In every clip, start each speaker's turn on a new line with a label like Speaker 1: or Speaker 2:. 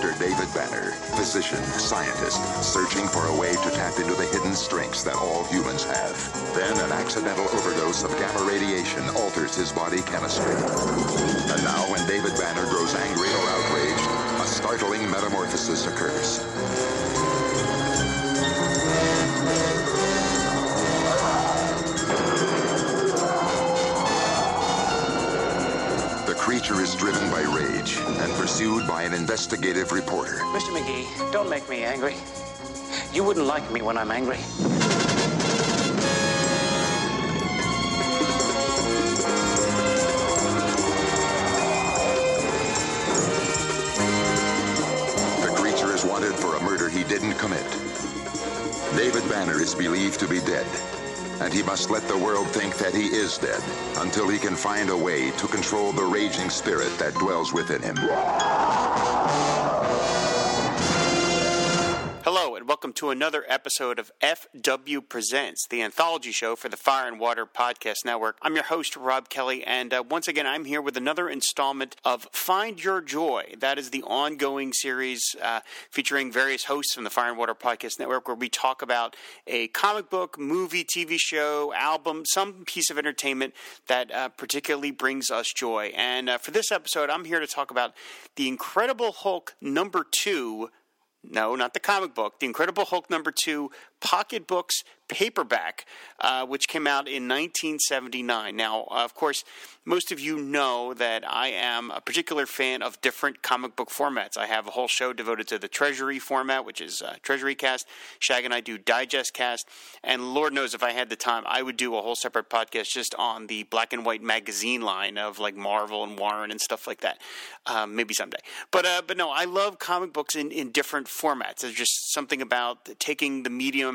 Speaker 1: Dr. David Banner, physician, scientist, searching for a way to tap into the hidden strengths that all humans have. Then an accidental overdose of gamma radiation alters his body chemistry. And now, when David Banner grows angry or outraged, a startling metamorphosis occurs. Pursued by an investigative reporter.
Speaker 2: Mr. McGee, don't make me angry. You wouldn't like me when I'm angry.
Speaker 1: The creature is wanted for a murder he didn't commit. David Banner is believed to be dead, and he must let the world think that he is dead until he can find a way to control the raging spirit that dwells within him.
Speaker 3: Welcome to another episode of FW Presents, the anthology show for the Fire and Water Podcast Network. I'm your host, Rob Kelly, and uh, once again, I'm here with another installment of Find Your Joy. That is the ongoing series uh, featuring various hosts from the Fire and Water Podcast Network, where we talk about a comic book, movie, TV show, album, some piece of entertainment that uh, particularly brings us joy. And uh, for this episode, I'm here to talk about The Incredible Hulk number two. No, not the comic book. The Incredible Hulk number two, Pocket Books paperback, uh, which came out in 1979. Now, uh, of course, most of you know that I am a particular fan of different comic book formats. I have a whole show devoted to the Treasury format, which is uh, Treasury Cast. Shag and I do Digest Cast. And Lord knows if I had the time, I would do a whole separate podcast just on the black and white magazine line of like Marvel and Warren and stuff like that. Um, maybe someday. But, uh, but no, I love comic books in, in different formats. There's just something about taking the medium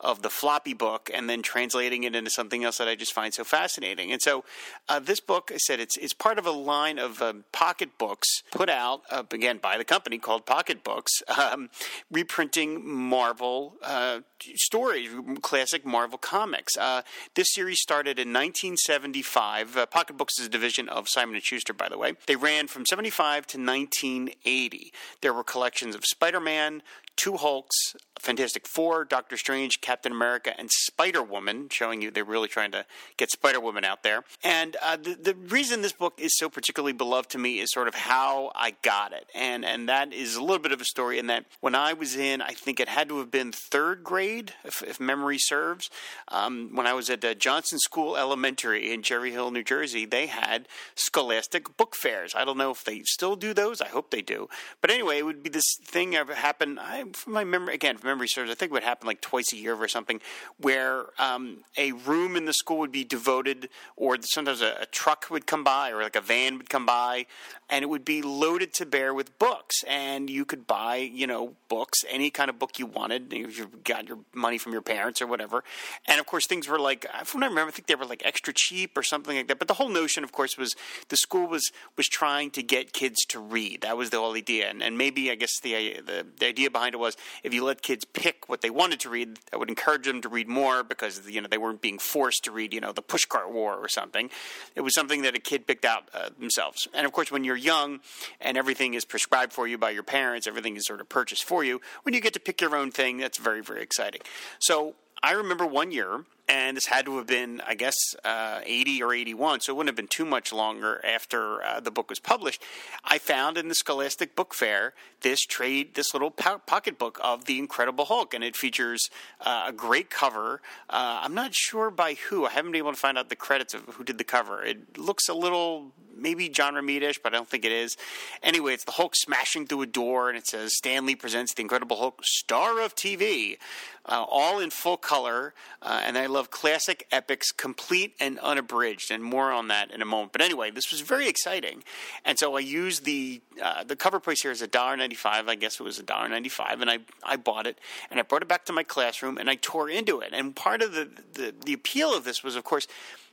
Speaker 3: of the floppy book and then translating it into something else that I just find so fascinating. And so uh, this book, I said, it's it's part of a line of um, pocket books put out uh, again by the company called Pocket Books, um, reprinting Marvel uh, stories, classic Marvel comics. Uh, this series started in 1975. Uh, Pocket Books is a division of Simon and Schuster, by the way. They ran from 75 to 1980. There were collections of Spider-Man, two Hulks, Fantastic Four, Doctor Strange, Captain America, and Spider Woman, showing you they're really trying to get Spider Woman out there. And uh, the, the reason this book is so particularly beloved to me is sort of how I got it. And, and that is a little bit of a story in that when I was in, I think it had to have been third grade, if, if memory serves, um, when I was at uh, Johnson School Elementary in Cherry Hill, New Jersey, they had scholastic book fairs. I don't know if they still do those. I hope they do. But anyway, it would be this thing ever happen. I, from my memory, again, memory serves, I think it would happen like twice a year or something, where um, a room in the school would be devoted, or sometimes a, a truck would come by, or like a van would come by, and it would be loaded to bear with books, and you could buy, you know, books, any kind of book you wanted. If you got your money from your parents or whatever, and of course things were like, from what I remember, I think they were like extra cheap or something like that. But the whole notion, of course, was the school was was trying to get kids to read. That was the whole idea, and, and maybe I guess the, the the idea behind it was if you let kids pick what they wanted to read, that would encourage them to read more because you know they weren't being forced to read, you know, the pushcart war or something. It was something that a kid picked out uh, themselves. And of course, when you're young and everything is prescribed for you by your parents, everything is sort of purchased for you. When you get to pick your own thing, that's very very exciting. So I remember one year and this had to have been, I guess, uh, 80 or 81, so it wouldn't have been too much longer after uh, the book was published. I found in the Scholastic Book Fair this trade, this little po- pocket book of the Incredible Hulk, and it features uh, a great cover. Uh, I'm not sure by who. I haven't been able to find out the credits of who did the cover. It looks a little maybe John Romita-ish, but I don't think it is. Anyway, it's the Hulk smashing through a door, and it says Stan Lee presents the Incredible Hulk, star of TV, uh, all in full color. Uh, and I love classic epics, complete and unabridged, and more on that in a moment. But anyway, this was very exciting, and so I used the uh, the cover price here is a dollar ninety five. I guess it was a dollar ninety five, and I I bought it and I brought it back to my classroom and I tore into it. And part of the, the, the appeal of this was, of course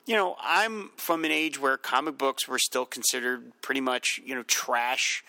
Speaker 3: you know, I'm from an age where comic books were still considered pretty much, you know, trash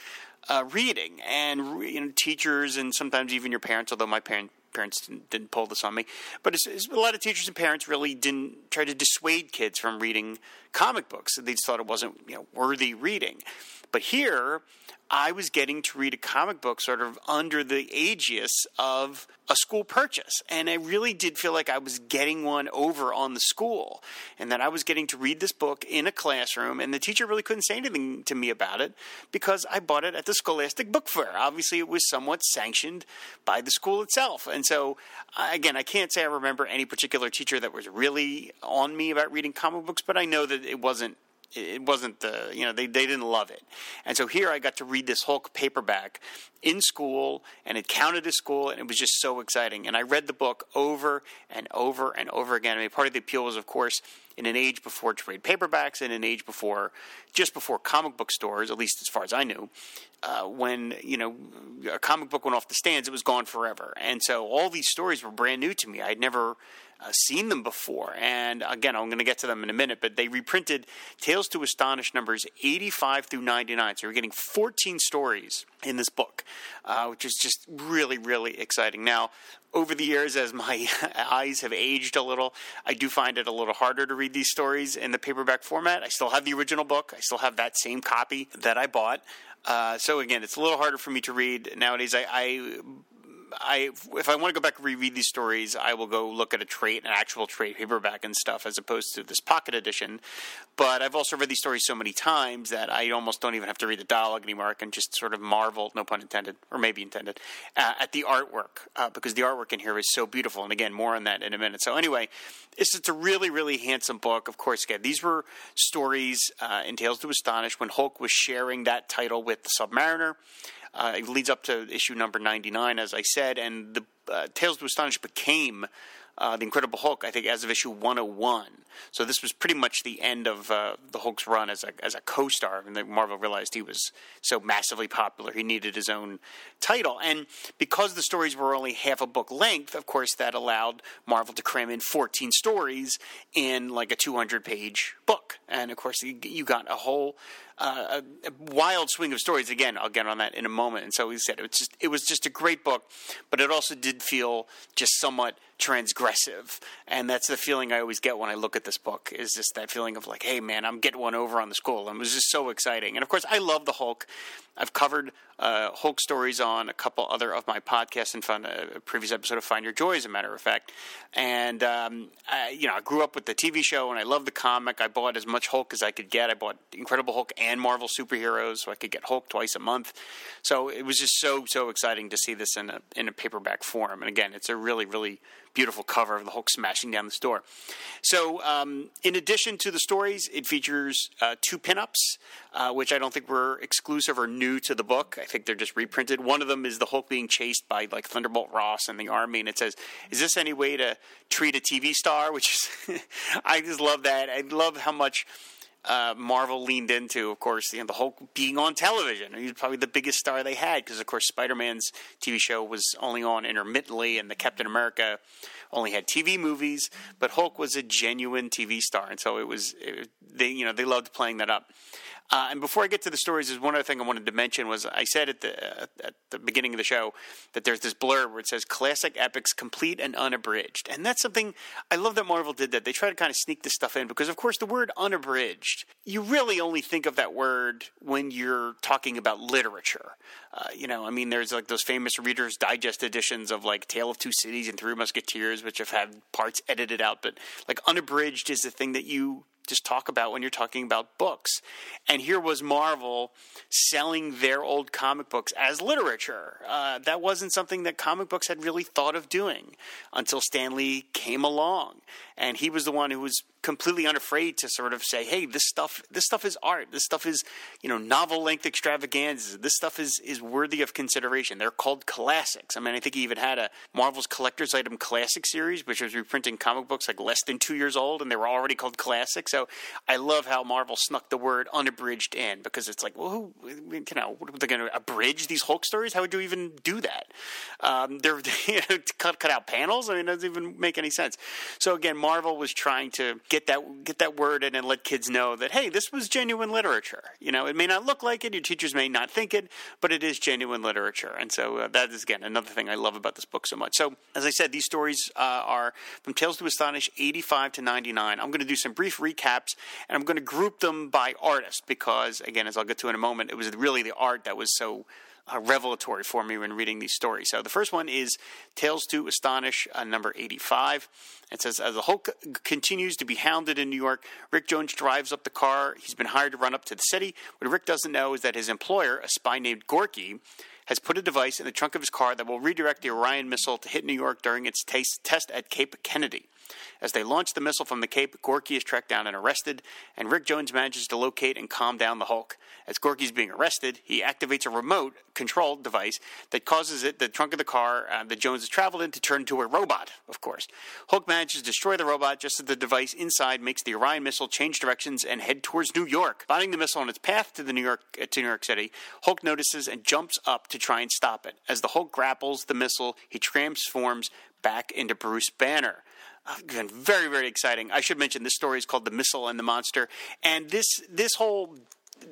Speaker 3: uh, reading, and you know, teachers and sometimes even your parents. Although my parent, parents didn't, didn't pull this on me, but it's, it's, a lot of teachers and parents really didn't try to dissuade kids from reading comic books. They just thought it wasn't you know worthy reading. But here, I was getting to read a comic book sort of under the aegis of a school purchase. And I really did feel like I was getting one over on the school and that I was getting to read this book in a classroom. And the teacher really couldn't say anything to me about it because I bought it at the Scholastic Book Fair. Obviously, it was somewhat sanctioned by the school itself. And so, again, I can't say I remember any particular teacher that was really on me about reading comic books, but I know that it wasn't it wasn't the you know they, they didn't love it. And so here i got to read this hulk paperback in school and it counted as school and it was just so exciting. And i read the book over and over and over again. I mean part of the appeal was of course in an age before trade paperbacks and an age before just before comic book stores at least as far as i knew uh, when you know a comic book went off the stands it was gone forever. And so all these stories were brand new to me. I'd never uh, seen them before. And again, I'm going to get to them in a minute, but they reprinted Tales to Astonish numbers 85 through 99. So you're getting 14 stories in this book, uh, which is just really, really exciting. Now, over the years, as my eyes have aged a little, I do find it a little harder to read these stories in the paperback format. I still have the original book, I still have that same copy that I bought. Uh, so again, it's a little harder for me to read nowadays. I, I I if I want to go back and reread these stories, I will go look at a trade, an actual trade paperback and stuff, as opposed to this pocket edition. But I've also read these stories so many times that I almost don't even have to read the dialogue anymore. I can just sort of marvel, no pun intended, or maybe intended, uh, at the artwork uh, because the artwork in here is so beautiful. And again, more on that in a minute. So anyway, it's it's a really really handsome book. Of course, again, these were stories uh, in Tales to Astonish when Hulk was sharing that title with the Submariner. Uh, it leads up to issue number 99, as I said, and the uh, Tales to Astonish became uh, the Incredible Hulk, I think, as of issue 101. So this was pretty much the end of uh, the Hulk's run as a as a co-star, and Marvel realized he was so massively popular, he needed his own title. And because the stories were only half a book length, of course, that allowed Marvel to cram in 14 stories in like a 200 page book. And of course, you got a whole uh, a, wild swing of stories. Again, I'll get on that in a moment. And so he said it was just it was just a great book, but it also did feel just somewhat transgressive, and that's the feeling I always get when I look at this book. Is just that feeling of like, hey man, I'm getting one over on the school, and it was just so exciting. And of course, I love the Hulk. I've covered uh, Hulk stories on a couple other of my podcasts and found a, previous episode of Find Your Joy, as a matter of fact. And um, I, you know, I grew up with the TV show, and I love the comic. I bought as much Hulk as I could get. I bought Incredible Hulk and Marvel superheroes, so I could get Hulk twice a month. So it was just so so exciting to see this in a in a paperback form. And again, it's a really really beautiful cover of the Hulk smashing down the store. So, um, in addition to the stories, it features uh, two pinups, uh, which I don't think were exclusive or new to the book. I think they're just reprinted. One of them is the Hulk being chased by like Thunderbolt Ross and the army, and it says, "Is this any way to treat a TV star?" Which is, I just love that. I love how much uh, Marvel leaned into, of course, you know, the Hulk being on television. He was probably the biggest star they had because, of course, Spider Man's TV show was only on intermittently, and the Captain America only had TV movies. But Hulk was a genuine TV star, and so it was it, they you know they loved playing that up. Uh, and before I get to the stories, there's one other thing I wanted to mention was I said at the uh, at the beginning of the show that there's this blurb where it says "classic epics complete and unabridged," and that's something I love that Marvel did that. They try to kind of sneak this stuff in because, of course, the word "unabridged" you really only think of that word when you're talking about literature. Uh, you know, I mean, there's like those famous Reader's Digest editions of like Tale of Two Cities and Three Musketeers, which have had parts edited out, but like unabridged is the thing that you just talk about when you're talking about books. And here was Marvel selling their old comic books as literature. Uh, that wasn't something that comic books had really thought of doing until Stan Lee came along. And he was the one who was completely unafraid to sort of say, "Hey, this stuff, this stuff is art. This stuff is, you know, novel length extravaganzas. This stuff is is worthy of consideration. They're called classics. I mean, I think he even had a Marvel's collector's item classic series, which was reprinting comic books like less than two years old, and they were already called classics. So I love how Marvel snuck the word unabridged in because it's like, well, who, you know, they're going to abridge these Hulk stories? How would you even do that? Um, they're you know, cut cut out panels. I mean, it doesn't even make any sense. So again, Marvel was trying to get get that get that word in and let kids know that hey, this was genuine literature. You know, it may not look like it, your teachers may not think it, but it is genuine literature. And so uh, that is again another thing I love about this book so much. So as I said, these stories uh, are from Tales to Astonish 85 to 99. I'm going to do some brief recaps, and I'm going to group them by artist because again, as I'll get to in a moment, it was really the art that was so uh, revelatory for me when reading these stories. So the first one is Tales to Astonish, uh, number 85. It says, As the Hulk continues to be hounded in New York, Rick Jones drives up the car. He's been hired to run up to the city. What Rick doesn't know is that his employer, a spy named Gorky, has put a device in the trunk of his car that will redirect the Orion missile to hit New York during its test at Cape Kennedy. As they launch the missile from the Cape, Gorky is tracked down and arrested, and Rick Jones manages to locate and calm down the Hulk. As Gorky is being arrested, he activates a remote controlled device that causes it, the trunk of the car uh, that Jones has traveled in, to turn into a robot, of course. Hulk manages to destroy the robot just as the device inside makes the Orion missile change directions and head towards New York. Finding the missile on its path to the New York uh, to New York City, Hulk notices and jumps up to try and stop it. As the Hulk grapples the missile, he transforms back into Bruce Banner. Again, very very exciting. I should mention this story is called "The Missile and the Monster," and this this whole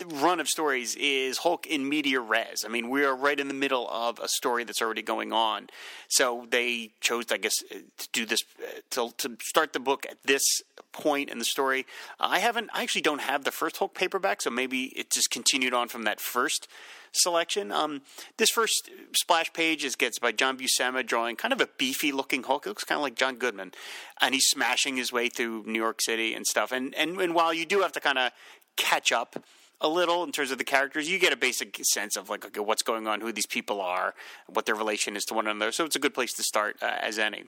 Speaker 3: run of stories is Hulk in media res. I mean, we are right in the middle of a story that's already going on. So they chose, I guess, to do this to, to start the book at this point in the story. I haven't, I actually don't have the first Hulk paperback, so maybe it just continued on from that first selection. Um, this first splash page is gets by John Buscema drawing kind of a beefy looking Hulk. It looks kind of like John Goodman, and he's smashing his way through New York City and stuff. And and, and while you do have to kind of catch up a little in terms of the characters. You get a basic sense of like okay, what's going on, who these people are, what their relation is to one another. So it's a good place to start uh, as any.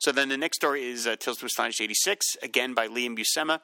Speaker 3: So then the next story is uh, Tales to Astonish 86, again by Lee and Buscema.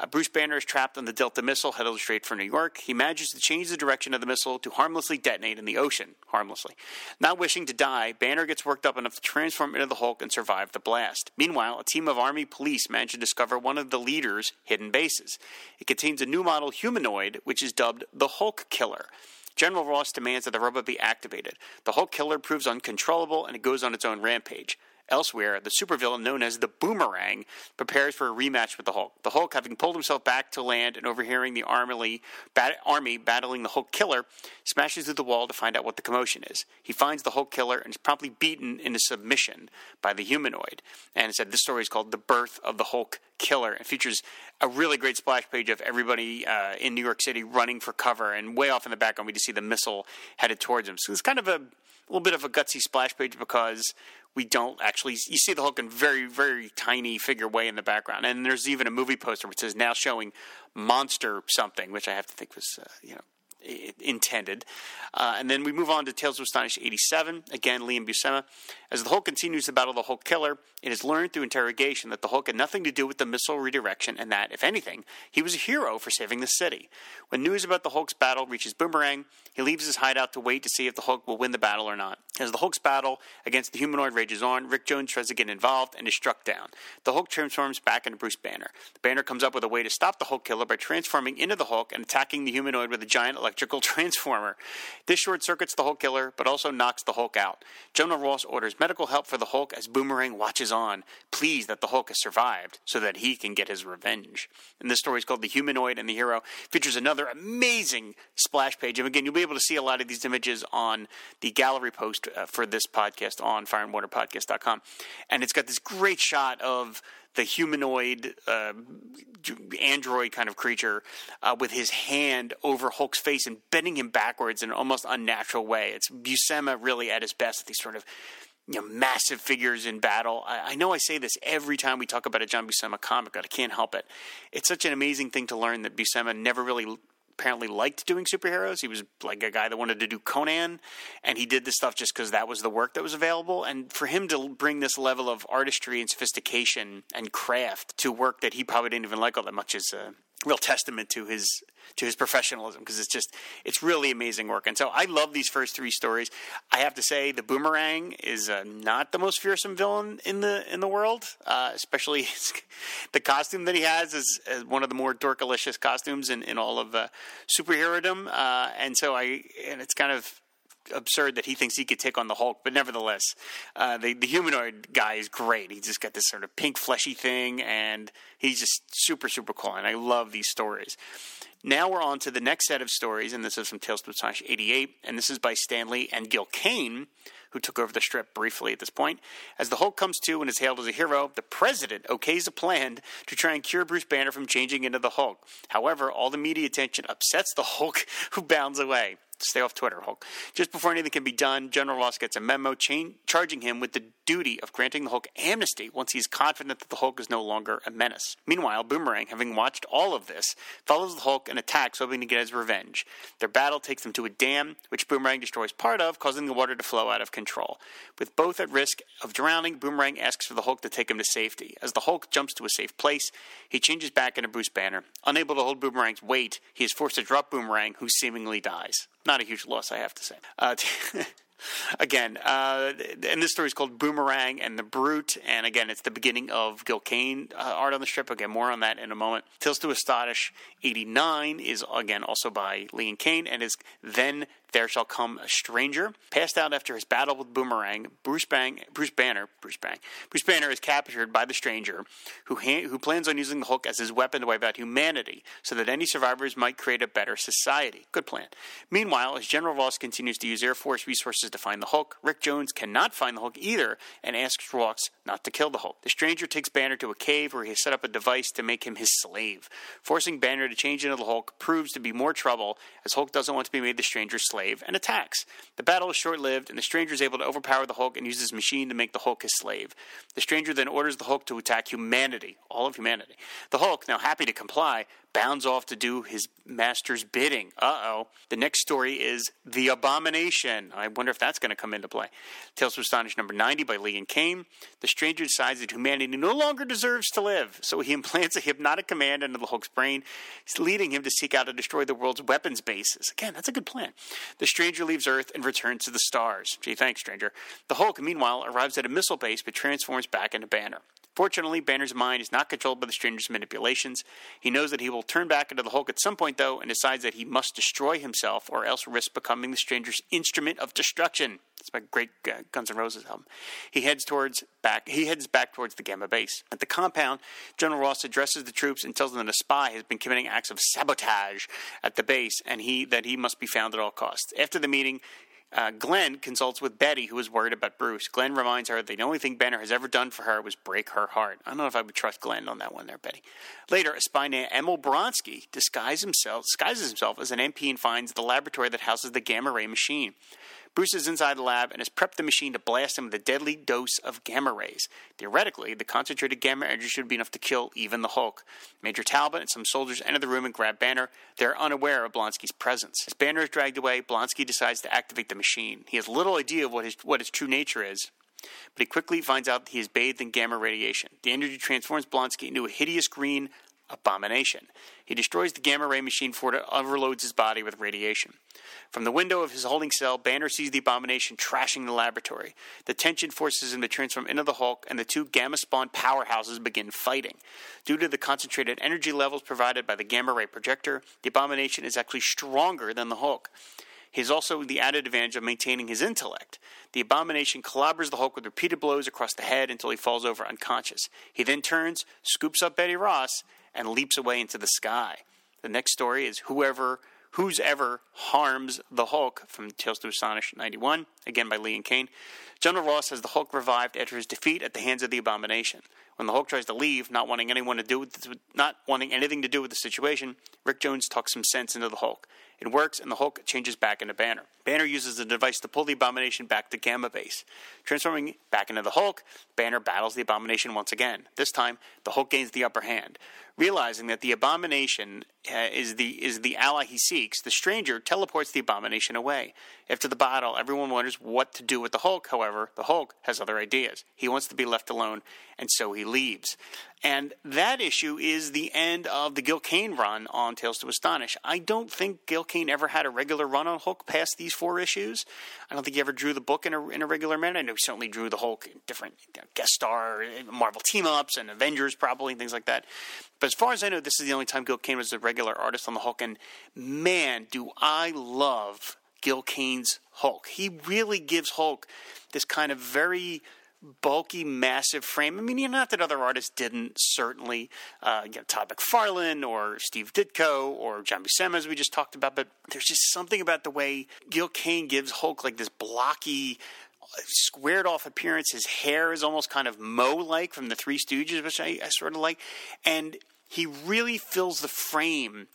Speaker 3: Uh, Bruce Banner is trapped on the Delta missile headed straight for New York. He manages to change the direction of the missile to harmlessly detonate in the ocean. Harmlessly. Not wishing to die, Banner gets worked up enough to transform into the Hulk and survive the blast. Meanwhile, a team of Army police manage to discover one of the leader's hidden bases. It contains a new model humanoid, which is dubbed the Hulk Killer. General Ross demands that the robot be activated. The Hulk Killer proves uncontrollable and it goes on its own rampage. Elsewhere, the supervillain known as the Boomerang prepares for a rematch with the Hulk. The Hulk, having pulled himself back to land and overhearing the army, bat- army battling the Hulk killer, smashes through the wall to find out what the commotion is. He finds the Hulk killer and is promptly beaten into submission by the humanoid. And said this story is called The Birth of the Hulk Killer. It features a really great splash page of everybody uh, in New York City running for cover, and way off in the background, we just see the missile headed towards him. So it's kind of a little bit of a gutsy splash page because we don't actually you see the Hulk in very very tiny figure way in the background, and there's even a movie poster which is now showing monster something, which I have to think was uh, you know intended. Uh, and then we move on to Tales of Astonish 87. Again, Lee and Buscema. As the Hulk continues to battle the Hulk killer, it is learned through interrogation that the Hulk had nothing to do with the missile redirection and that, if anything, he was a hero for saving the city. When news about the Hulk's battle reaches Boomerang, he leaves his hideout to wait to see if the Hulk will win the battle or not. As the Hulk's battle against the humanoid rages on, Rick Jones tries to get involved and is struck down. The Hulk transforms back into Bruce Banner. The Banner comes up with a way to stop the Hulk killer by transforming into the Hulk and attacking the humanoid with a giant electrical transformer. This short circuits the Hulk killer, but also knocks the Hulk out. Jonah Ross orders medical help for the Hulk as Boomerang watches on, pleased that the Hulk has survived so that he can get his revenge. And this story is called The Humanoid and the Hero. Features another amazing splash page. And again, you'll be able to see a lot of these images on the gallery post uh, for this podcast on fireandwaterpodcast.com. And it's got this great shot of the humanoid uh, android kind of creature uh, with his hand over Hulk's face and bending him backwards in an almost unnatural way. It's Buscema really at his best these sort of you know, massive figures in battle. I, I, know I say this every time we talk about a John Buscema comic, but I can't help it. It's such an amazing thing to learn that Buscema never really apparently liked doing superheroes. He was like a guy that wanted to do Conan, and he did this stuff just because that was the work that was available. And for him to bring this level of artistry and sophistication and craft to work that he probably didn't even like all that much is a real testament to his to his professionalism because it's just it's really amazing work. And so I love these first three stories. I have to say the Boomerang is uh, not the most fearsome villain in the in the world, uh, especially the costume that he has is, is, one of the more dorkalicious costumes in, in all of uh, superherodom. Uh, and so I and it's kind of absurd that he thinks he could take on the Hulk, but nevertheless, uh, the the humanoid guy is great. He's just got this sort of pink fleshy thing, and he's just super super cool. And I love these stories. Now we're on to the next set of stories, and this is from Tales to Astonish 88, and this is by Stan Lee and Gil Kane, who took over the strip briefly at this point. As the Hulk comes to and is hailed as a hero, the president okays a plan to try and cure Bruce Banner from changing into the Hulk. However, all the media attention upsets the Hulk, who bounds away. Stay off Twitter, Hulk. Just before anything can be done, General Ross gets a memo chain- charging him with the duty of granting the Hulk amnesty once he's confident that the Hulk is no longer a menace. Meanwhile, Boomerang, having watched all of this, follows the Hulk and attacks, hoping to get his revenge. Their battle takes them to a dam, which Boomerang destroys part of, causing the water to flow out of control. With both at risk of drowning, Boomerang asks for the Hulk to take him to safety. As the Hulk jumps to a safe place, he changes back into Bruce Banner. Unable to hold Boomerang's weight, he is forced to drop Boomerang, who seemingly dies. Not a huge loss, I have to say. Uh, again, uh, and this story is called Boomerang and the Brute. And again, it's the beginning of Gil Kane uh, art on the strip. Again, more on that in a moment. Tales to Astonish 89 is again also by Lee and Kane and is then there shall come a stranger. Passed out after his battle with Boomerang, Bruce Bang, Bruce Banner, Bruce Bang, Bruce Banner is captured by the stranger, who ha- who plans on using the Hulk as his weapon to wipe out humanity, so that any survivors might create a better society. Good plan. Meanwhile, as General Ross continues to use Air Force resources to find the Hulk, Rick Jones cannot find the Hulk either, and asks Ross not to kill the Hulk. The stranger takes Banner to a cave where he has set up a device to make him his slave. Forcing Banner to change into the Hulk proves to be more trouble, as Hulk doesn't want to be made the stranger's slave and attacks. The battle is short lived, and the stranger is able to overpower the Hulk and use his machine to make the Hulk his slave. The stranger then orders the Hulk to attack humanity, all of humanity. The Hulk, now happy to comply, bounds off to do his master's bidding. Uh oh. The next story is The Abomination. I wonder if that's going to come into play. Tales to Astonish number 90 by Lee and Kane. The stranger decides that humanity no longer deserves to live, so he implants a hypnotic command into the Hulk's brain, leading him to seek out and destroy the world's weapons bases. Again, that's a good plan. The stranger leaves Earth and returns to the stars. Gee, thanks, stranger. The Hulk, meanwhile, arrives at a missile base but transforms back into Banner. Fortunately, Banner's mind is not controlled by the stranger's manipulations. He knows that he will turn back into the Hulk at some point, though, and decides that he must destroy himself or else risk becoming the stranger's instrument of destruction. That's my great uh, Guns N' Roses album. He heads towards back. He heads back towards the Gamma base. At the compound, General Ross addresses the troops and tells them that a spy has been committing acts of sabotage at the base, and he that he must be found at all costs. After the meeting, uh, Glenn consults with Betty, who is worried about Bruce. Glenn reminds her that the only thing Banner has ever done for her was break her heart. I don't know if I would trust Glenn on that one there, Betty. Later, a spy named Emil Blonsky disguises himself, disguises himself as an MP and finds the laboratory that houses the gamma ray machine. Bruce is inside the lab and has prepped the machine to blast him with a deadly dose of gamma rays. Theoretically, the concentrated gamma energy should be enough to kill even the Hulk. Major Talbot and some soldiers enter the room and grab Banner. They're unaware of Blonsky's presence. As Banner is dragged away, Blonsky decides to activate the machine. He has little idea of what his, what his true nature is, but he quickly finds out that he is bathed in gamma radiation. The energy transforms Blonsky into a hideous green abomination. He destroys the gamma ray machine before it overloads his body with radiation. From the window of his holding cell, Banner sees the abomination trashing the laboratory. The tension forces him to transform into the Hulk, and the two gamma spawn powerhouses begin fighting. Due to the concentrated energy levels provided by the gamma ray projector, the abomination is actually stronger than the Hulk. He has also the added advantage of maintaining his intellect. The abomination clobbers the Hulk with repeated blows across the head until he falls over unconscious. He then turns, scoops up Betty Ross, and leaps away into the sky. The next story is whoever who's ever harms the Hulk from Tales to Astonish 91, again by Lee and Kane. General Ross has the Hulk revived after his defeat at the hands of the Abomination. When the Hulk tries to leave, not wanting anyone to do with not wanting anything to do with the situation, Rick Jones talks some sense into the Hulk. It works, and the Hulk changes back into Banner. Banner uses the device to pull the Abomination back to Gamma Base. Transforming back into the Hulk, Banner battles the Abomination once again. This time, the Hulk gains the upper hand. Realizing that the Abomination uh, is the is the ally he seeks, the Stranger teleports the Abomination away. After the battle, everyone wonders what to do with the Hulk. However, the Hulk has other ideas. He wants to be left alone, and so he leaves. And that issue is the end of the Gil Kane run on Tales to Astonish. I don't think Gil Kane ever had a regular run on Hulk past these four issues. I don't think he ever drew the book in a, in a regular manner. I know he certainly drew the Hulk in different guest star, Marvel team ups, and Avengers probably, and things like that. But as far as I know, this is the only time Gil Kane was a regular artist on the Hulk. And man, do I love Gil Kane's Hulk. He really gives Hulk this kind of very bulky, massive frame. I mean, not that other artists didn't, certainly. Uh, you know, Todd McFarlane or Steve Ditko or John Buscema, as we just talked about, but there's just something about the way Gil Kane gives Hulk like this blocky, squared off appearance. His hair is almost kind of Moe like from the Three Stooges, which I, I sort of like. And he really fills the frame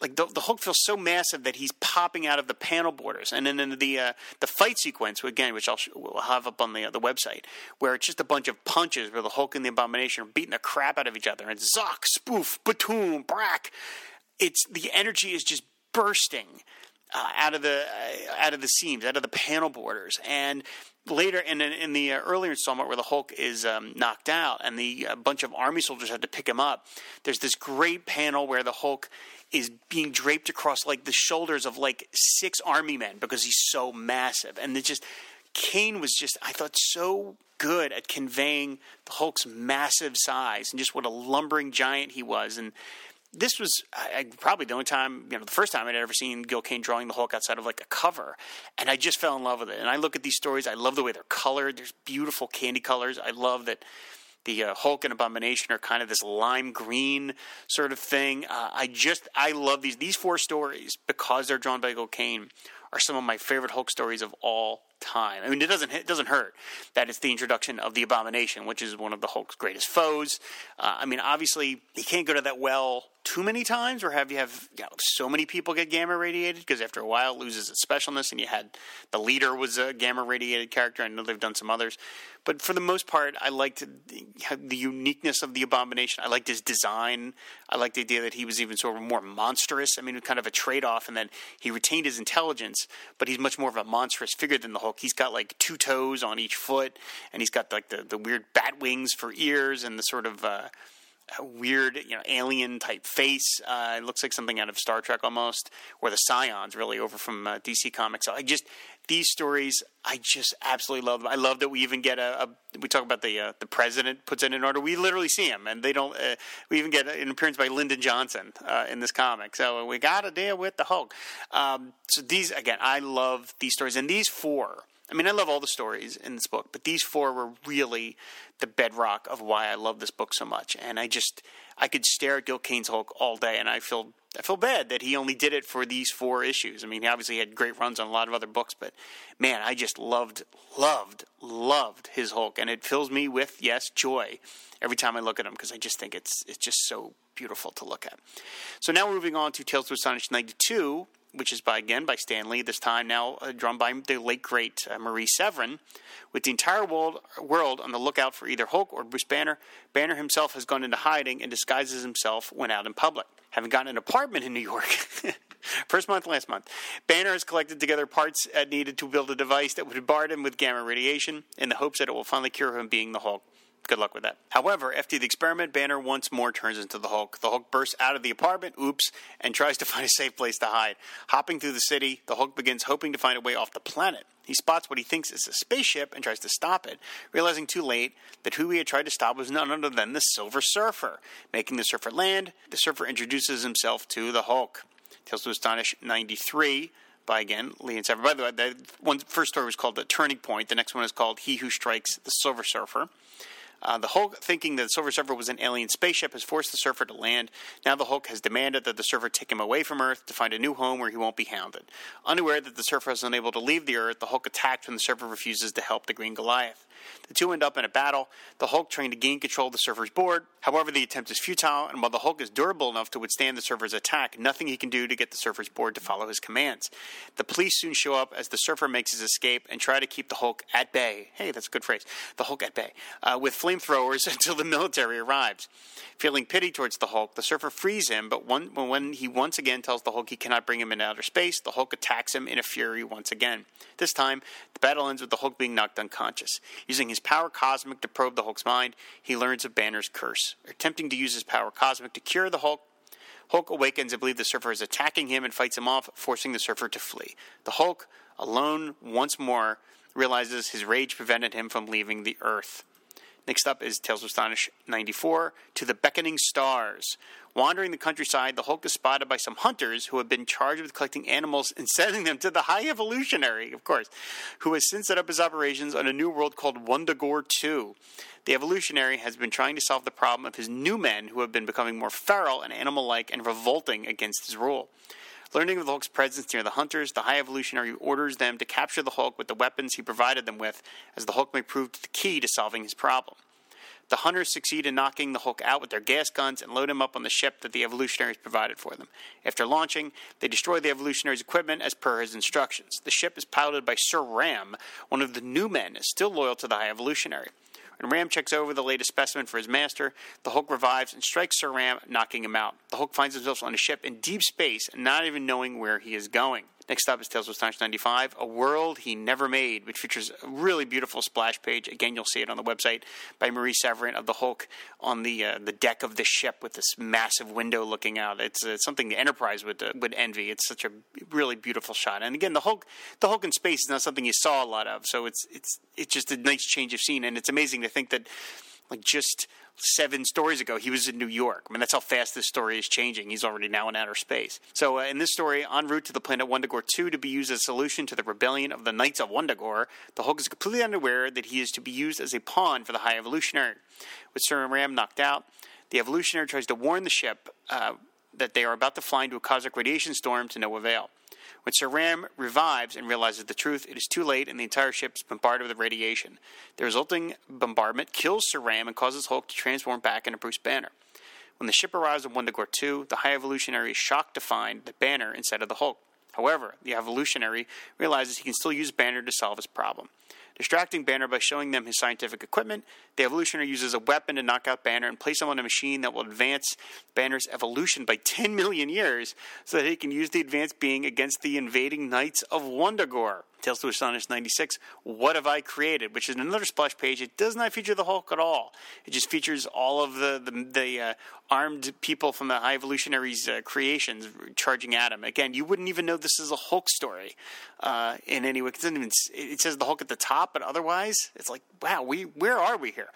Speaker 3: like the, the Hulk feels so massive that he's popping out of the panel borders, and then in the uh, the fight sequence again, which I'll we'll have up on the uh, the website, where it's just a bunch of punches where the Hulk and the Abomination are beating the crap out of each other, and Zock, spoof, batoon, brack. It's the energy is just bursting uh, out of the uh, out of the seams, out of the panel borders, and later in in the uh, earlier installment where the Hulk is um, knocked out and the a bunch of army soldiers have to pick him up. There's this great panel where the Hulk is being draped across like the shoulders of like six army men because he's so massive. And it just Kane was just I thought so good at conveying the Hulk's massive size and just what a lumbering giant he was. And this was I, probably the only time, you know, the first time I'd ever seen Gil Kane drawing the Hulk outside of like a cover, and I just fell in love with it. And I look at these stories, I love the way they're colored. There's beautiful candy colors. I love that the uh, Hulk and Abomination are kind of this lime green sort of thing. Uh, I just I love these these four stories because they're drawn by Gil Kane are some of my favorite Hulk stories of all time. I mean, it doesn't it doesn't hurt that it's the introduction of the Abomination, which is one of the Hulk's greatest foes. Uh, I mean, obviously, he can't go to that well too many times, or have you have you know, so many people get gamma radiated because after a while it loses its specialness. And you had the leader was a gamma radiated character. I know they've done some others, but for the most part, I liked the, uniqueness of the Abomination. I liked his design. I liked the idea that he was even sort of more monstrous. I mean, kind of a trade off, and then he retained his intelligence, but he's much more of a monstrous figure than the Hulk. He's got like two toes on each foot, and he's got like the, the weird bat wings for ears and the sort of uh, weird, you know, alien type face. Uh, it looks like something out of Star Trek almost, or the Psions, really, over from uh, DC Comics. I just these stories, I just absolutely love them. I love that we even get a. a we talk about the uh, the president puts in an order. We literally see him, and they don't. Uh, we even get an appearance by Lyndon Johnson uh, in this comic. So we got to deal with the Hulk. Um, so these again, I love these stories, and these four I mean, I love all the stories in this book, but these four were really the bedrock of why I love this book so much. And I just, I could stare at Gil Kane's Hulk all day, and I feel, I feel bad that he only did it for these four issues. I mean, he obviously had great runs on a lot of other books, but man, I just loved, loved, loved his Hulk, and it fills me with yes joy every time I look at him because I just think it's, it's just so beautiful to look at. So now moving on to Tales to Astonish 92, which is by again by Stan Lee. This time now uh, drawn by the late great uh, Marie Severin. With the entire world world on the lookout for either Hulk or Bruce Banner, Banner himself has gone into hiding and disguises himself when out in public. Having gotten an apartment in New York. First month, last month. Banner has collected together parts needed to build a device that would bar him with gamma radiation in the hopes that it will finally cure him being the Hulk. Good luck with that. However, after the experiment, Banner once more turns into the Hulk. The Hulk bursts out of the apartment, oops, and tries to find a safe place to hide. Hopping through the city, the Hulk begins hoping to find a way off the planet. He spots what he thinks is a spaceship and tries to stop it, realizing too late that who he had tried to stop was none other than the Silver Surfer. Making the Surfer land, the Surfer introduces himself to the Hulk. Tales to Astonish 93 by again Lee and Sever. By the way, the one first story was called The Turning Point. The next one is called He Who Strikes the Silver Surfer. Uh, the Hulk, thinking that the Silver Surfer was an alien spaceship, has forced the Surfer to land. Now the Hulk has demanded that the Surfer take him away from Earth to find a new home where he won't be hounded. Unaware that the Surfer is unable to leave the Earth, the Hulk attacks when the Surfer refuses to help the Green Goliath. The two end up in a battle, the Hulk trying to gain control of the Surfer's board. However, the attempt is futile, and while the Hulk is durable enough to withstand the Surfer's attack, nothing he can do to get the Surfer's board to follow his commands. The police soon show up as the Surfer makes his escape and try to keep the Hulk at bay. Hey, that's a good phrase. The Hulk at bay. Uh, with flamethrowers until the military arrives. Feeling pity towards the Hulk, the Surfer frees him, but one, when he once again tells the Hulk he cannot bring him into outer space, the Hulk attacks him in a fury once again. This time, the battle ends with the Hulk being knocked unconscious. Using his power cosmic to probe the Hulk's mind, he learns of Banner's curse. Attempting to use his power cosmic to cure the Hulk, Hulk awakens and believes the Surfer is attacking him and fights him off, forcing the Surfer to flee. The Hulk, alone once more, realizes his rage prevented him from leaving the Earth. Next up is Tales of Astonish 94 To the Beckoning Stars. Wandering the countryside, the Hulk is spotted by some hunters who have been charged with collecting animals and sending them to the High Evolutionary, of course, who has since set up his operations on a new world called Wundagore 2. The Evolutionary has been trying to solve the problem of his new men who have been becoming more feral and animal like and revolting against his rule. Learning of the Hulk's presence near the hunters, the High Evolutionary orders them to capture the Hulk with the weapons he provided them with, as the Hulk may prove the key to solving his problem. The hunters succeed in knocking the Hulk out with their gas guns and load him up on the ship that the Evolutionaries provided for them. After launching, they destroy the Evolutionaries' equipment as per his instructions. The ship is piloted by Sir Ram, one of the new men, still loyal to the High Evolutionary. When Ram checks over the latest specimen for his master, the Hulk revives and strikes Sir Ram, knocking him out. The Hulk finds himself on a ship in deep space, not even knowing where he is going. Next up is Tales of Astonish 95, A World He Never Made, which features a really beautiful splash page. Again, you'll see it on the website by Marie Severin of the Hulk on the uh, the deck of the ship with this massive window looking out. It's, uh, something the Enterprise would uh, would envy. It's such a really beautiful shot. And again, the Hulk the Hulk in space is not something you saw a lot of, so it's it's it's just a nice change of scene. And it's amazing to think that like just seven stories ago, he was in New York. I mean, that's how fast this story is changing. He's already now in outer space. So, uh, in this story, en route to the planet Wundagore 2 to be used as a solution to the rebellion of the Knights of Wundagore, the Hulk is completely unaware that he is to be used as a pawn for the High Evolutionary. With Sir Ram knocked out, the Evolutionary tries to warn the ship uh, that they are about to fly into a cosmic radiation storm to no avail. When Sir Ram revives and realizes the truth, it is too late and the entire ship is bombarded with radiation. The resulting bombardment kills Sir Ram and causes Hulk to transform back into Bruce Banner. When the ship arrives at Wundagore 2, the High Evolutionary is shocked to find the Banner instead of the Hulk. However, the Evolutionary realizes he can still use Banner to solve his problem. Distracting Banner by showing them his scientific equipment, the Evolutionary uses a weapon to knock out Banner and place him on a machine that will advance Banner's evolution by 10 million years so that he can use the advanced being against the invading Knights of Wundagore. Tales to Astonish 96, What Have I Created? which is another splash page. It does not feature the Hulk at all. It just features all of the, the, the uh, armed people from the High Evolutionaries' uh, creations charging at him. Again, you wouldn't even know this is a Hulk story uh, in any way. It, even, it says the Hulk at the top, but otherwise, it's like, wow, we where are we here?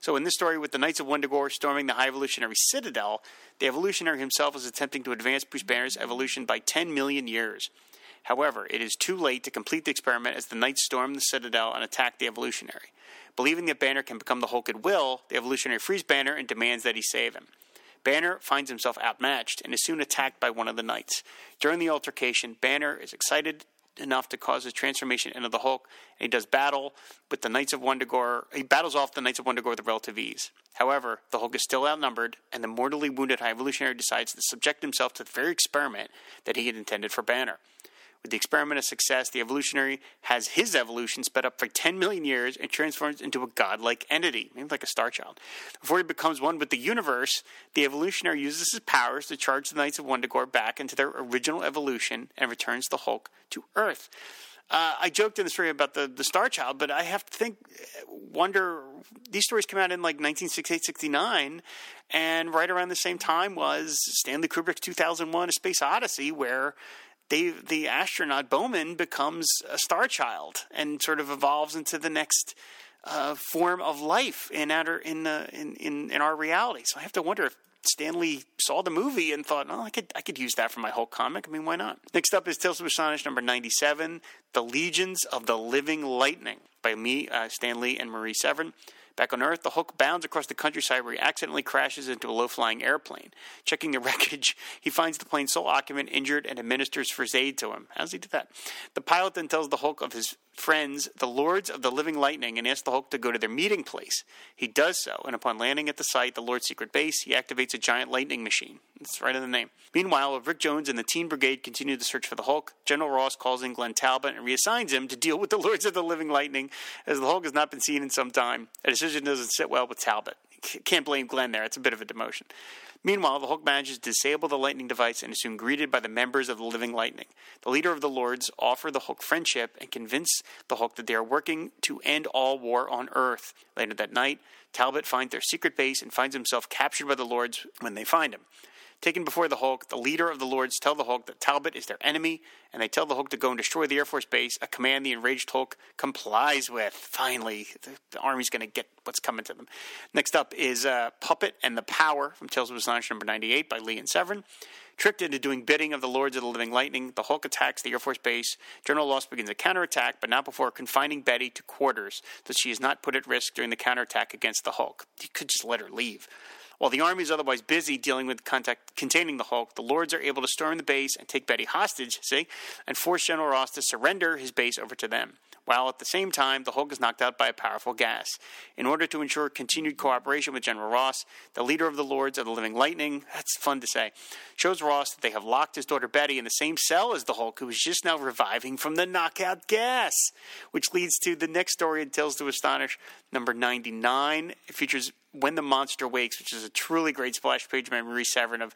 Speaker 3: So in this story, with the Knights of Wundagore storming the High Evolutionary Citadel, the Evolutionary himself is attempting to advance Bruce Banner's evolution by 10 million years. However, it is too late to complete the experiment as the Knights storm the Citadel and attack the Evolutionary. Believing that Banner can become the Hulk at will, the Evolutionary frees Banner and demands that he save him. Banner finds himself outmatched and is soon attacked by one of the Knights. During the altercation, Banner is excited enough to cause his transformation into the Hulk, and he does battle with the Knights of Wundagore. He battles off the Knights of Wundagore with relative ease. However, the Hulk is still outnumbered, and the mortally wounded High Evolutionary decides to subject himself to the very experiment that he had intended for Banner. With the experiment a success, the evolutionary has his evolution sped up for 10 million years and transforms into a godlike entity, maybe like a star child. Before he becomes one with the universe, the evolutionary uses his powers to charge the Knights of Wundagore back into their original evolution and returns the Hulk to Earth. Uh, I joked in the story about the, the Star Child, but I have to think, wonder, these stories came out in like 1968, 69, and right around the same time was Stanley Kubrick's 2001 A Space Odyssey, where the astronaut Bowman becomes a star child and sort of evolves into the next uh, form of life in outer in, the, in in in our reality. So I have to wonder if Stan Lee saw the movie and thought, "Oh, I could I could use that for my whole comic." I mean, why not? Next up is Tales of Astonish number ninety seven, "The Legions of the Living Lightning" by me, uh, Stan Lee, and Marie Severin. Back on Earth, the Hulk bounds across the countryside where he accidentally crashes into a low flying airplane. Checking the wreckage, he finds the plane's sole occupant injured and administers first aid to him. How does he do that? The pilot then tells the Hulk of his friends, the Lords of the Living Lightning, and asks the Hulk to go to their meeting place. He does so, and upon landing at the site, the Lord's secret base, he activates a giant lightning machine. It's right in the name. Meanwhile, Rick Jones and the Teen Brigade continue the search for the Hulk. General Ross calls in Glenn Talbot and reassigns him to deal with the Lords of the Living Lightning, as the Hulk has not been seen in some time. A decision doesn't sit well with Talbot. Can't blame Glenn there. It's a bit of a demotion. Meanwhile, the Hulk manages to disable the lightning device and is soon greeted by the members of the Living Lightning. The leader of the Lords offer the Hulk friendship and convince the Hulk that they are working to end all war on Earth. Later that night, Talbot finds their secret base and finds himself captured by the Lords when they find him. Taken before the Hulk, the leader of the Lords tell the Hulk that Talbot is their enemy, and they tell the Hulk to go and destroy the Air Force Base, a command the enraged Hulk complies with. Finally, the, the Army's going to get what's coming to them. Next up is uh, Puppet and the Power from Tales of Astonish number 98 by Lee and Severin. Tricked into doing bidding of the Lords of the Living Lightning, the Hulk attacks the Air Force Base. General Ross begins a counterattack, but not before confining Betty to quarters, so she is not put at risk during the counterattack against the Hulk. He could just let her leave. While the army is otherwise busy dealing with contact containing the Hulk, the Lords are able to storm the base and take Betty hostage, see, and force General Ross to surrender his base over to them while at the same time the Hulk is knocked out by a powerful gas. In order to ensure continued cooperation with General Ross, the leader of the Lords of the Living Lightning, that's fun to say, shows Ross that they have locked his daughter Betty in the same cell as the Hulk, who is just now reviving from the knockout gas, which leads to the next story in Tales to Astonish, number 99. It features When the Monster Wakes, which is a truly great splash page by Marie Severin of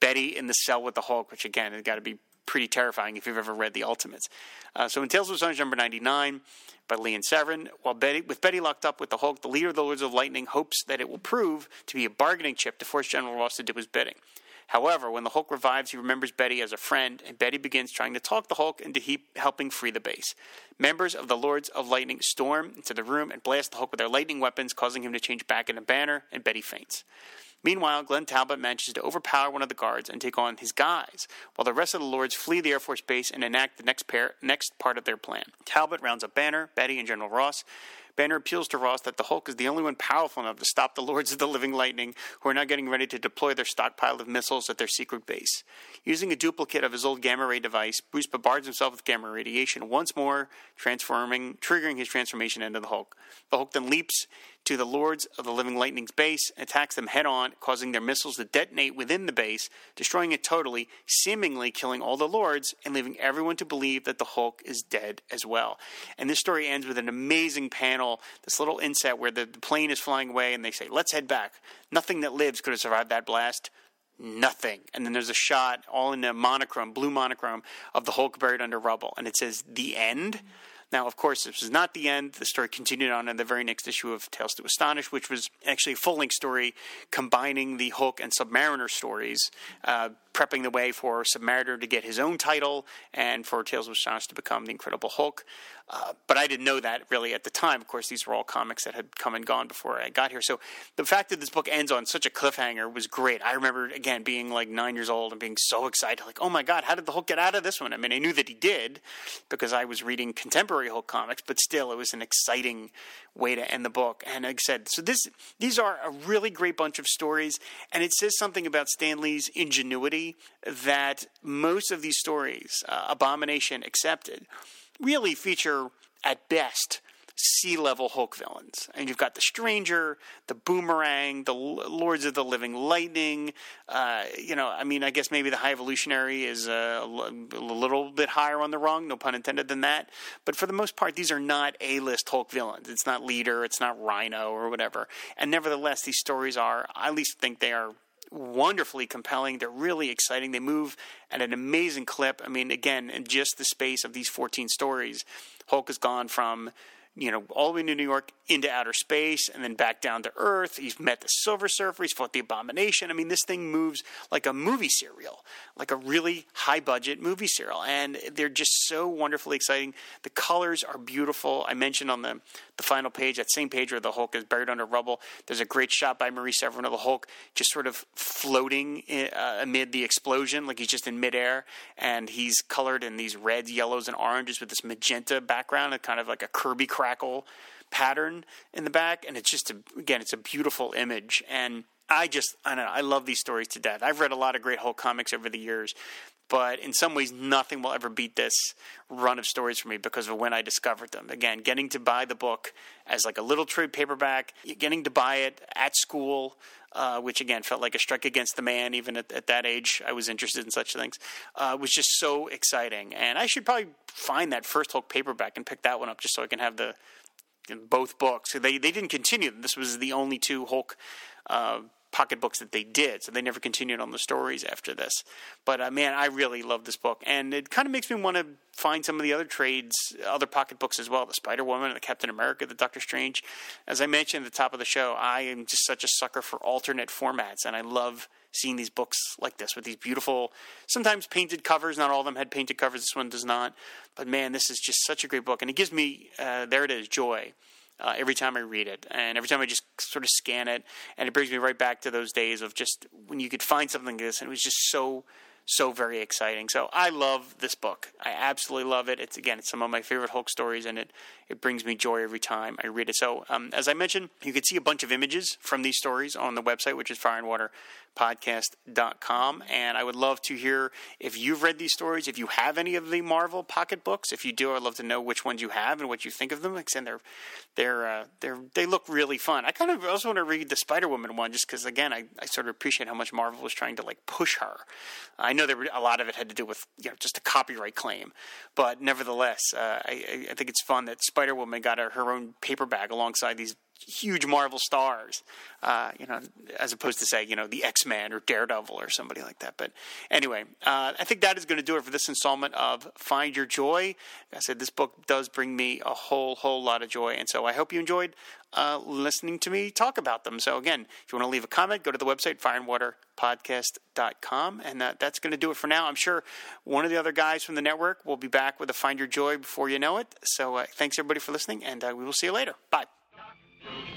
Speaker 3: Betty in the cell with the Hulk, which again has got to be pretty terrifying if you've ever read the Ultimates. Uh, so in Tales of Astonish number 99 by Lee and Severin, while Betty, with Betty locked up with the Hulk, the leader of the Lords of Lightning hopes that it will prove to be a bargaining chip to force General Ross to do his bidding. However, when the Hulk revives, he remembers Betty as a friend, and Betty begins trying to talk the Hulk into he- helping free the base. Members of the Lords of Lightning storm into the room and blast the Hulk with their lightning weapons, causing him to change back into Banner, and Betty faints. Meanwhile, Glenn Talbot manages to overpower one of the guards and take on his guys, while the rest of the lords flee the Air Force Base and enact the next, pair, next part of their plan. Talbot rounds up Banner, Betty, and General Ross. Banner appeals to Ross that the Hulk is the only one powerful enough to stop the Lords of the Living Lightning, who are now getting ready to deploy their stockpile of missiles at their secret base. Using a duplicate of his old gamma ray device, Bruce bombards himself with gamma radiation once more, transforming, triggering his transformation into the Hulk. The Hulk then leaps to the Lords of the Living Lightning's base, and attacks them head on, causing their missiles to detonate within the base, destroying it totally, seemingly killing all the Lords, and leaving everyone to believe that the Hulk is dead as well. And this story ends with an amazing panel, this little inset where the, the plane is flying away, and they say, Let's head back. Nothing that lives could have survived that blast nothing. And then there's a shot, all in a monochrome, blue monochrome, of the Hulk buried under rubble. And it says, The end. Now, of course, this was not the end. The story continued on in the very next issue of Tales to Astonish, which was actually a full length story combining the Hulk and Submariner stories, uh, prepping the way for Submariner to get his own title and for Tales of Astonish to become the Incredible Hulk. Uh, but I didn't know that really at the time. Of course, these were all comics that had come and gone before I got here. So the fact that this book ends on such a cliffhanger was great. I remember, again, being like nine years old and being so excited, like, oh my God, how did the Hulk get out of this one? I mean, I knew that he did because I was reading contemporary Hulk comics, but still, it was an exciting way to end the book. And like I said, so this these are a really great bunch of stories, and it says something about Stan Lee's ingenuity that most of these stories, uh, Abomination accepted, really feature at best C level Hulk villains. And you've got the Stranger, the Boomerang, the Lords of the Living Lightning. Uh, you know, I mean, I guess maybe the High Evolutionary is uh, a, little bit higher on the rung, no pun intended, than that. But for the most part, these are not A list Hulk villains. It's not Leader, it's not Rhino, or whatever. And nevertheless, these stories are, I at least think they are wonderfully compelling. They're really exciting. They move at an amazing clip. I mean, again, in just the space of these 14 stories, Hulk has gone from you know, all the way to New York into outer space and then back down to Earth. He's met the Silver Surfer. He's fought the Abomination. I mean, this thing moves like a movie serial, like a really high budget movie serial. And they're just so wonderfully exciting. The colors are beautiful. I mentioned on the, the final page, that same page where the Hulk is buried under rubble, there's a great shot by Marie Severin of the Hulk just sort of floating uh, amid the explosion, like he's just in midair. And he's colored in these reds, yellows, and oranges with this magenta background, kind of like a Kirby crackle pattern in the back, and it's just a, again, it's a beautiful image. And I just, I don't know, I love these stories to death. I've read a lot of great Hulk comics over the years, but in some ways, nothing will ever beat this run of stories for me because of when I discovered them. Again, getting to buy the book as like a little trade paperback, getting to buy it at school, uh, which again felt like a strike against the man. Even at, at that age, I was interested in such things. Uh, was just so exciting, and I should probably find that first Hulk paperback and pick that one up just so I can have the both books. They they didn't continue. This was the only two Hulk. Uh, pocketbooks that they did, so they never continued on the stories after this. But uh, man, I really love this book, and it kind of makes me want to find some of the other trades, other pocketbooks as well, the Spider Woman, the Captain America, the Doctor Strange. As I mentioned at the top of the show, I am just such a sucker for alternate formats, and I love seeing these books like this with these beautiful, sometimes painted covers. Not all of them had painted covers. This one does not. But man, this is just such a great book, and it gives me uh, there it is joy. Uh, every time I read it, and every time I just sort of scan it, and it brings me right back to those days of just when you could find something like this, and it was just so so very exciting. So I love this book. I absolutely love it. It's again, it's some of my favorite Hulk stories, and it it brings me joy every time I read it. So um, as I mentioned, you can see a bunch of images from these stories on the website, which is Fire And I would love to hear if you've read these stories, if you have any of the Marvel pocket books. If you do, I'd love to know which ones you have and what you think of them. Like said, they're they're uh, they're they look really fun. I kind of also want to read the Spider Woman one just because again, I, I sort of appreciate how much Marvel was trying to like push her. I know there were, a lot of it had to do with you know just a copyright claim, but nevertheless, uh, I, I think it's fun that Spider Woman got a, her own paper bag alongside these huge Marvel stars, uh, you know, as opposed to say, you know, the X Men or Daredevil or somebody like that. But anyway, uh, I think that is going to do it for this installment of Find Your Joy. Like I said, this book does bring me a whole, whole lot of joy. And so I hope you enjoyed uh, listening to me talk about them. So again, if you want to leave a comment, go to the website, fireandwaterpodcast.com. And that, that's going to do it for now. I'm sure one of the other guys from the network will be back with a Find Your Joy before you know it. So uh, thanks everybody for listening, and uh, we will see you later. Bye.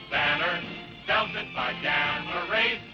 Speaker 3: Banner, belted by Dan Moraes.